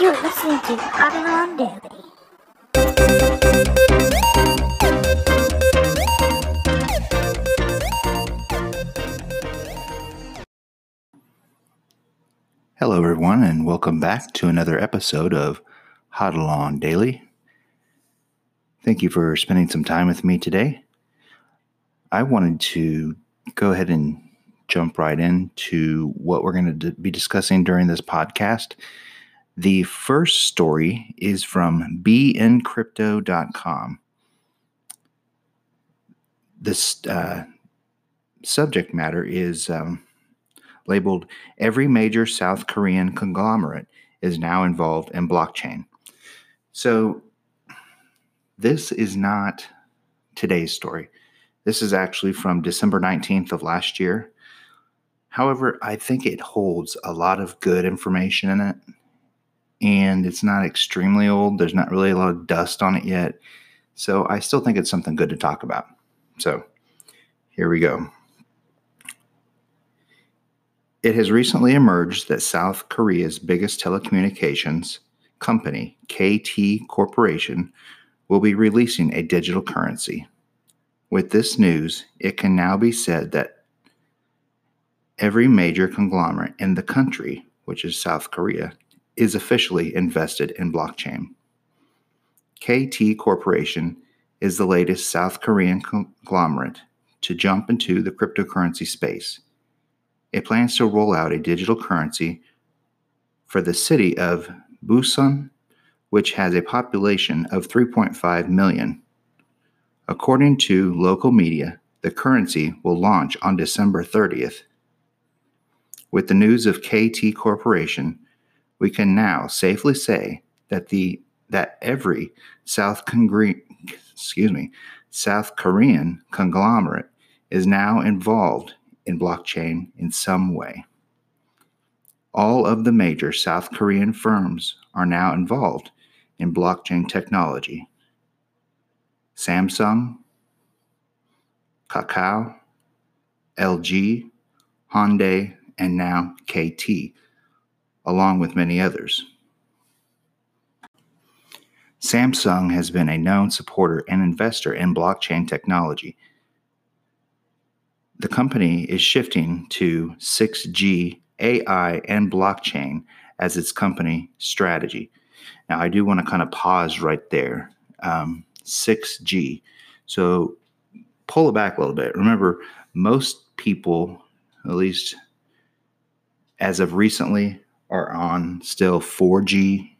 You're listening to HODL Daily. Hello, everyone, and welcome back to another episode of HODL On Daily. Thank you for spending some time with me today. I wanted to go ahead and jump right into what we're going to be discussing during this podcast. The first story is from beincrypto.com. This uh, subject matter is um, labeled Every Major South Korean Conglomerate is Now Involved in Blockchain. So, this is not today's story. This is actually from December 19th of last year. However, I think it holds a lot of good information in it. And it's not extremely old. There's not really a lot of dust on it yet. So I still think it's something good to talk about. So here we go. It has recently emerged that South Korea's biggest telecommunications company, KT Corporation, will be releasing a digital currency. With this news, it can now be said that every major conglomerate in the country, which is South Korea, is officially invested in blockchain. KT Corporation is the latest South Korean conglomerate to jump into the cryptocurrency space. It plans to roll out a digital currency for the city of Busan, which has a population of 3.5 million. According to local media, the currency will launch on December 30th. With the news of KT Corporation, we can now safely say that the that every South Congre- excuse me, South Korean conglomerate is now involved in blockchain in some way. All of the major South Korean firms are now involved in blockchain technology. Samsung, Kakao, LG, Hyundai, and now KT, along with many others. Samsung has been a known supporter and investor in blockchain technology. The company is shifting to 6G, AI, and blockchain as its company strategy. Now, I do want to kind of pause right there. Um, 6G. So pull it back a little bit. Remember, most people, at least as of recently, are on still 4G.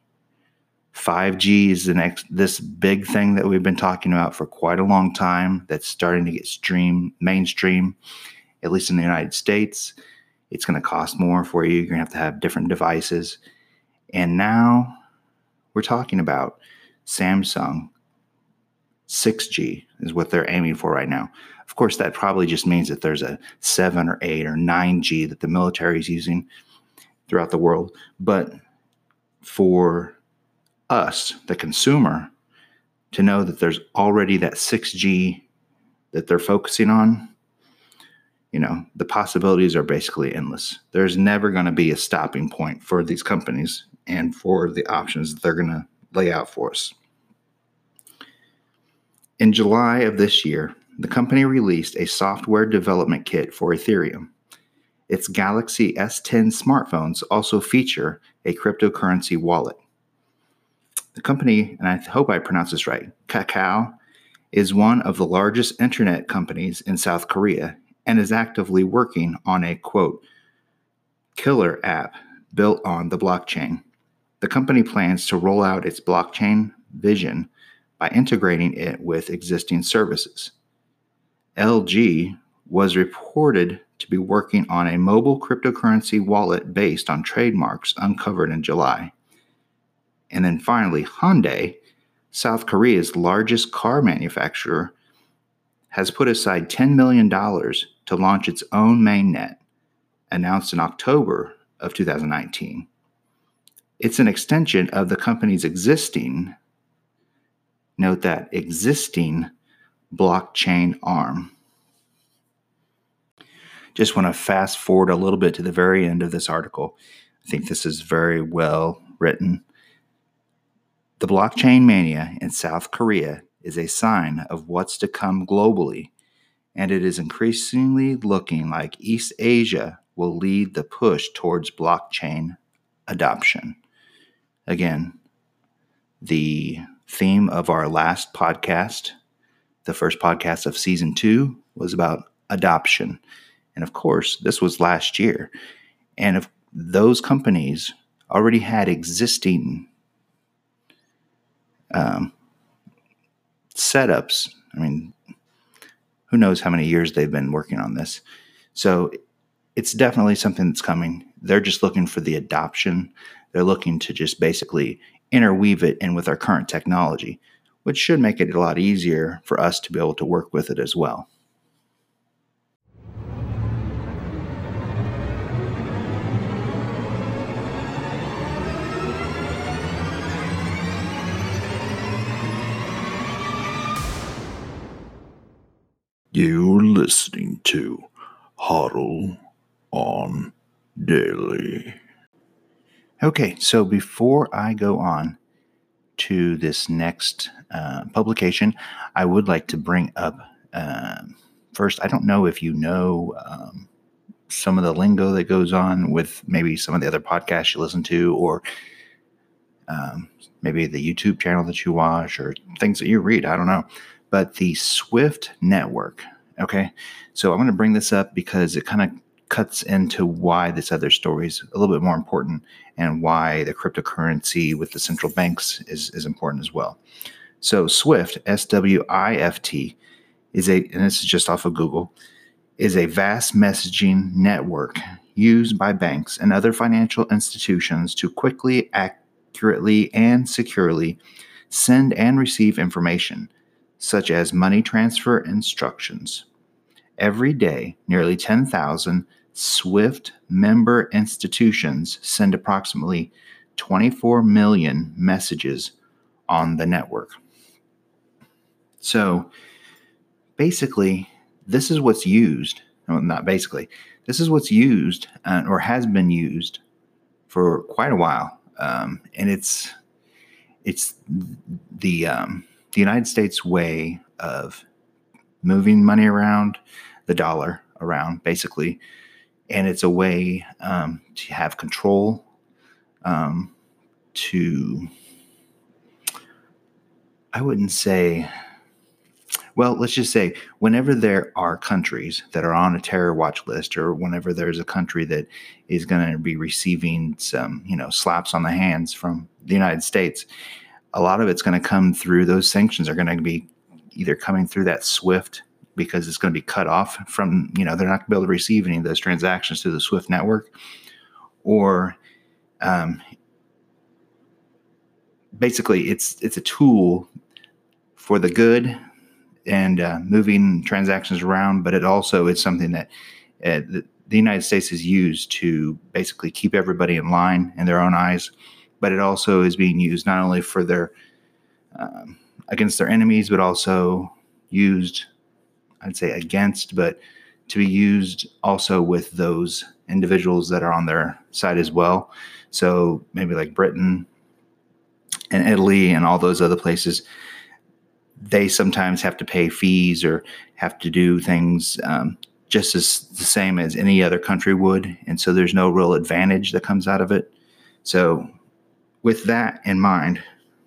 5G is the next this big thing that we've been talking about for quite a long time that's starting to get stream mainstream, at least in the United States. It's going to cost more for you. You're going to have to have different devices. And now we're talking about Samsung 6G is what they're aiming for right now. Of course, that probably just means that there's a 7 or 8 or 9G that the military is using throughout the world. But for us, the consumer, to know that there's already that 6G that they're focusing on, you know, the possibilities are basically endless. There's never going to be a stopping point for these companies and for the options that they're going to lay out for us. In July of this year, the company released a software development kit for Ethereum. Its Galaxy S10 smartphones also feature a cryptocurrency wallet. The company, and I hope I pronounce this right, Kakao, is one of the largest internet companies in South Korea and is actively working on a quote, killer app built on the blockchain. The company plans to roll out its blockchain vision by integrating it with existing services. LG was reported to be working on a mobile cryptocurrency wallet based on trademarks uncovered in July. And then finally, Hyundai, South Korea's largest car manufacturer, has put aside $10 million to launch its own mainnet, announced in October of 2019. It's an extension of the company's existing, note that, existing blockchain arm. Just want to fast forward a little bit to the very end of this article. I think this is very well written. The blockchain mania in South Korea is a sign of what's to come globally, and it is increasingly looking like East Asia will lead the push towards blockchain adoption. Again, the theme of our last podcast, the first podcast of season two, was about adoption. And of course, this was last year. And if those companies already had existing um, setups, I mean, who knows how many years they've been working on this. So it's definitely something that's coming. They're just looking for the adoption. They're looking to just basically interweave it in with our current technology, which should make it a lot easier for us to be able to work with it as well. You're listening to HODL on Daily. Okay, so before I go on to this next uh, publication, I would like to bring up um, first. I don't know if you know um, some of the lingo that goes on with maybe some of the other podcasts you listen to, or um, maybe the YouTube channel that you watch, or things that you read. I don't know. But the Swift network. Okay, so I'm going to bring this up because it kind of cuts into why this other story is a little bit more important and why the cryptocurrency with the central banks is, is important as well. So Swift, S W I F T, is a, and this is just off of Google, is a vast messaging network used by banks and other financial institutions to quickly, accurately, and securely send and receive information, such as money transfer instructions. Every day, nearly 10,000 SWIFT member institutions send approximately 24 million messages on the network. So basically, this is what's used, well, not basically, this is what's used uh, or has been used for quite a while. Um, and it's it's the um, the United States way of moving money around, the dollar around, basically, and it's a way um, to have control, um, to, I wouldn't say, well, let's just say whenever there are countries that are on a terror watch list, or whenever there's a country that is going to be receiving some, you know, slaps on the hands from the United States, a lot of it's going to come through those sanctions are going to be either coming through that SWIFT because it's going to be cut off from, you know, they're not going to be able to receive any of those transactions through the SWIFT network. Or um, basically, it's it's a tool for the good and uh, moving transactions around, but it also is something that uh, the, the United States has used to basically keep everybody in line in their own eyes. But it also is being used not only for their um, against their enemies, but also used I'd say against, but to be used also with those individuals that are on their side as well. So maybe like Britain and Italy and all those other places, they sometimes have to pay fees or have to do things um, just as the same as any other country would. And so there's no real advantage that comes out of it. So, with that in mind,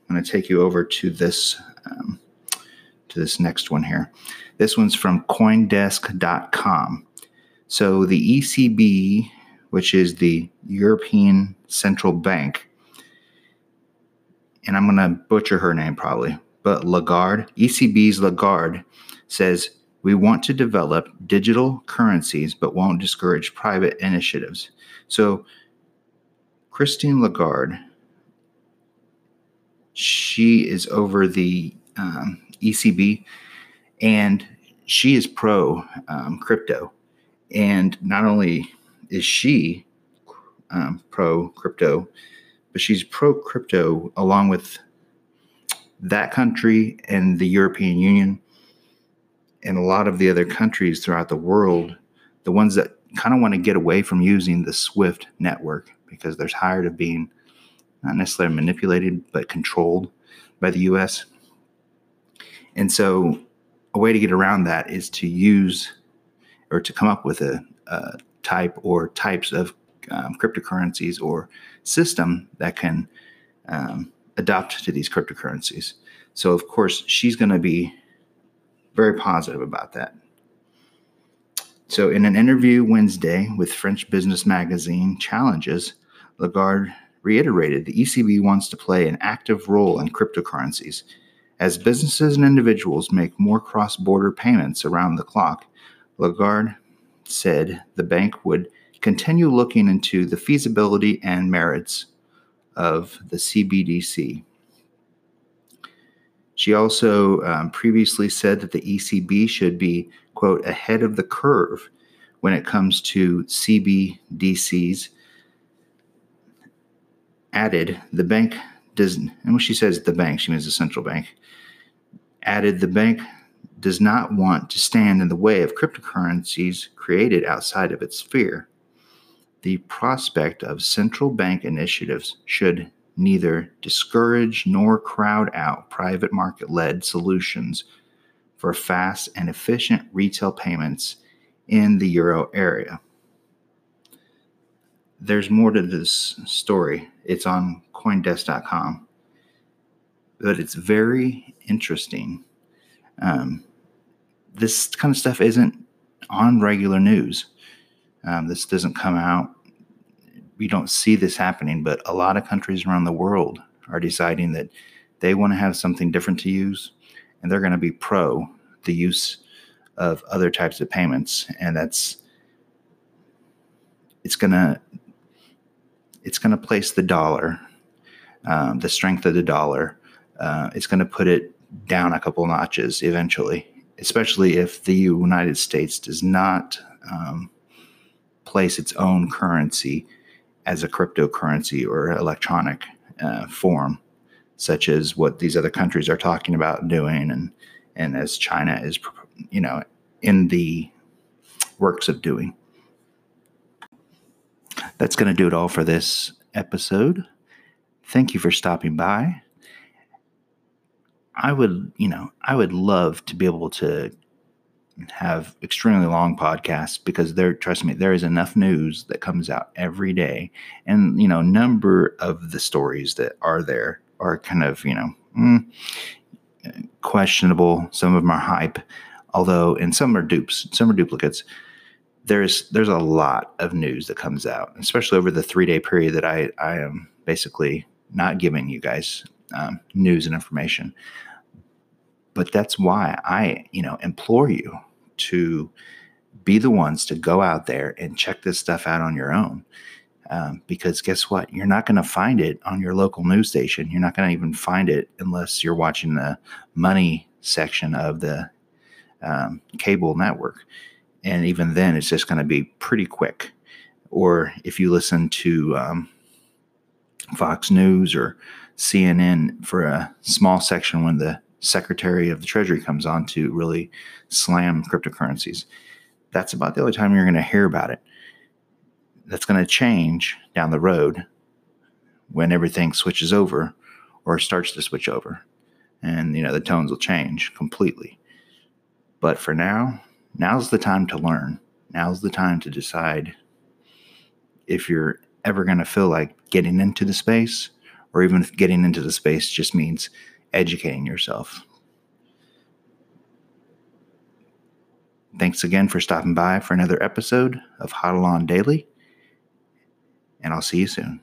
I'm going to take you over to this um, to this next one here. This one's from Coindesk.com. So the ECB, which is the European Central Bank, and I'm going to butcher her name probably, but Lagarde, ECB's Lagarde says we want to develop digital currencies but won't discourage private initiatives. So Christine Lagarde, she is over the um, ECB, and she is pro um, crypto. And not only is she um, pro crypto, but she's pro crypto along with that country and the European Union and a lot of the other countries throughout the world, the ones that kind of want to get away from using the SWIFT network because they're tired of being not necessarily manipulated but controlled by the U.S. And so, a way to get around that is to use or to come up with a, a type or types of um, cryptocurrencies or system that can um, adopt to these cryptocurrencies. So, of course, she's going to be very positive about that. So, in an interview Wednesday with French business magazine Challenges, Lagarde reiterated the ECB wants to play an active role in cryptocurrencies. As businesses and individuals make more cross border payments around the clock, Lagarde said the bank would continue looking into the feasibility and merits of the CBDC. She also um, previously said that the ECB should be, quote, ahead of the curve when it comes to CBDCs. Added, the bank does, and when she says the bank, she means the central bank, added, the bank does not want to stand in the way of cryptocurrencies created outside of its sphere. The prospect of central bank initiatives should neither discourage nor crowd out private market led solutions for fast and efficient retail payments in the euro area. There's more to this story. It's on Coindesk.com, but it's very interesting. Um, this kind of stuff isn't on regular news. Um, this doesn't come out. We don't see this happening, but a lot of countries around the world are deciding that they want to have something different to use, and they're going to be pro the use of other types of payments, and that's it's going to it's going to place the dollar, um, the strength of the dollar. Uh, it's going to put it down a couple notches eventually, especially if the United States does not um, place its own currency as a cryptocurrency or electronic uh, form, such as what these other countries are talking about doing, and and as China is, you know, in the works of doing. That's going to do it all for this episode. Thank you for stopping by. I would, you know, I would love to be able to have extremely long podcasts because there trust me there is enough news that comes out every day and you know number of the stories that are there are kind of you know mm, questionable some of them are hype although and some are dupes some are duplicates there's there's a lot of news that comes out especially over the three day period that i i am basically not giving you guys um, news and information but that's why I, you know, implore you to be the ones to go out there and check this stuff out on your own. Um, because guess what? You're not going to find it on your local news station. You're not going to even find it unless you're watching the money section of the um, cable network. And even then, it's just going to be pretty quick. Or if you listen to um, Fox News or CNN for a small section when the Secretary of the Treasury comes on to really slam cryptocurrencies. That's about the only time you're going to hear about it. That's going to change down the road when everything switches over or starts to switch over. And, you know, the tones will change completely. But for now, now's the time to learn. Now's the time to decide if you're ever going to feel like getting into the space, or even if getting into the space just means educating yourself. Thanks again for stopping by for another episode of HODL On Daily, and I'll see you soon.